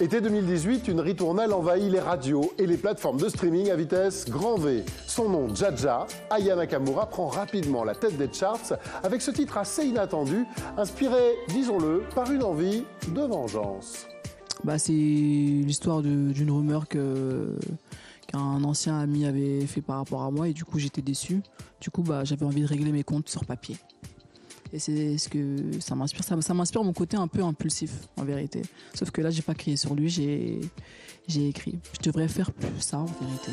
Été 2018, une ritournelle envahit les radios et les plateformes de streaming à vitesse grand V. Son nom, Jaja, Aya Nakamura prend rapidement la tête des charts avec ce titre assez inattendu, inspiré, disons-le, par une envie de vengeance. Bah, c'est l'histoire d'une rumeur que qu'un ancien ami avait fait par rapport à moi et du coup j'étais déçu. Du coup bah, j'avais envie de régler mes comptes sur papier. Et c'est ce que ça m'inspire. Ça, m'inspire mon côté un peu impulsif, en vérité. Sauf que là, j'ai pas crié sur lui, j'ai, j'ai écrit. Je devrais faire plus ça, en vérité.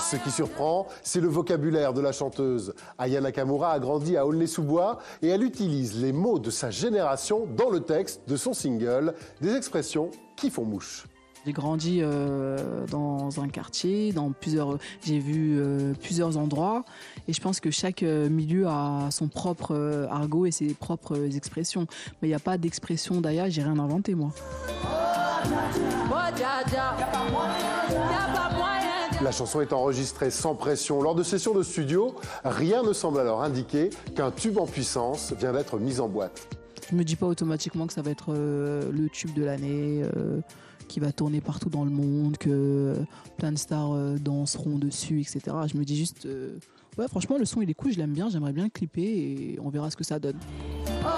Ce qui surprend, c'est le vocabulaire de la chanteuse. Aya Nakamura a grandi à Aulnay-sous-Bois et elle utilise les mots de sa génération dans le texte de son single, des expressions qui font mouche. J'ai grandi euh, dans un quartier, dans plusieurs, j'ai vu euh, plusieurs endroits, et je pense que chaque euh, milieu a son propre argot et ses propres expressions. Mais il n'y a pas d'expression d'ailleurs, j'ai rien inventé moi. La chanson est enregistrée sans pression lors de sessions de studio. Rien ne semble alors indiquer qu'un tube en puissance vient d'être mis en boîte. Je me dis pas automatiquement que ça va être le tube de l'année qui va tourner partout dans le monde, que plein de stars euh, danseront dessus, etc. Je me dis juste, euh, ouais, franchement, le son il est cool, je l'aime bien, j'aimerais bien le clipper et on verra ce que ça donne. Oh,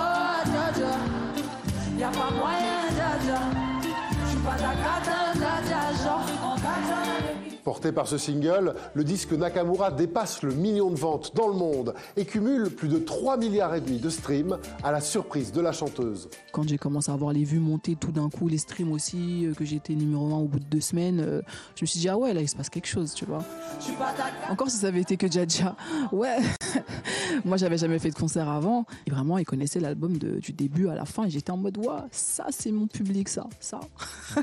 Porté par ce single, le disque Nakamura dépasse le million de ventes dans le monde et cumule plus de 3 milliards et demi de streams à la surprise de la chanteuse. Quand j'ai commencé à voir les vues monter tout d'un coup, les streams aussi, euh, que j'étais numéro 1 au bout de deux semaines, euh, je me suis dit ah ouais là il se passe quelque chose, tu vois. Encore si ça avait été que Jaja, ouais. Moi j'avais jamais fait de concert avant et vraiment ils connaissaient l'album du début à la fin et j'étais en mode ouais ça c'est mon public ça, ça.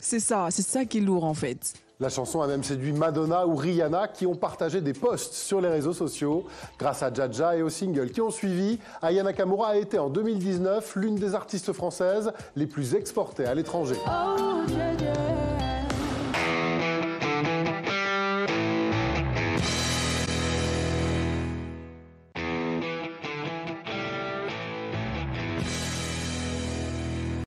c'est ça, c'est ça qui est lourd en fait. La chanson a même séduit Madonna ou Rihanna qui ont partagé des posts sur les réseaux sociaux. Grâce à Jaja et aux singles qui ont suivi, Aya Nakamura a été en 2019 l'une des artistes françaises les plus exportées à l'étranger. Oh,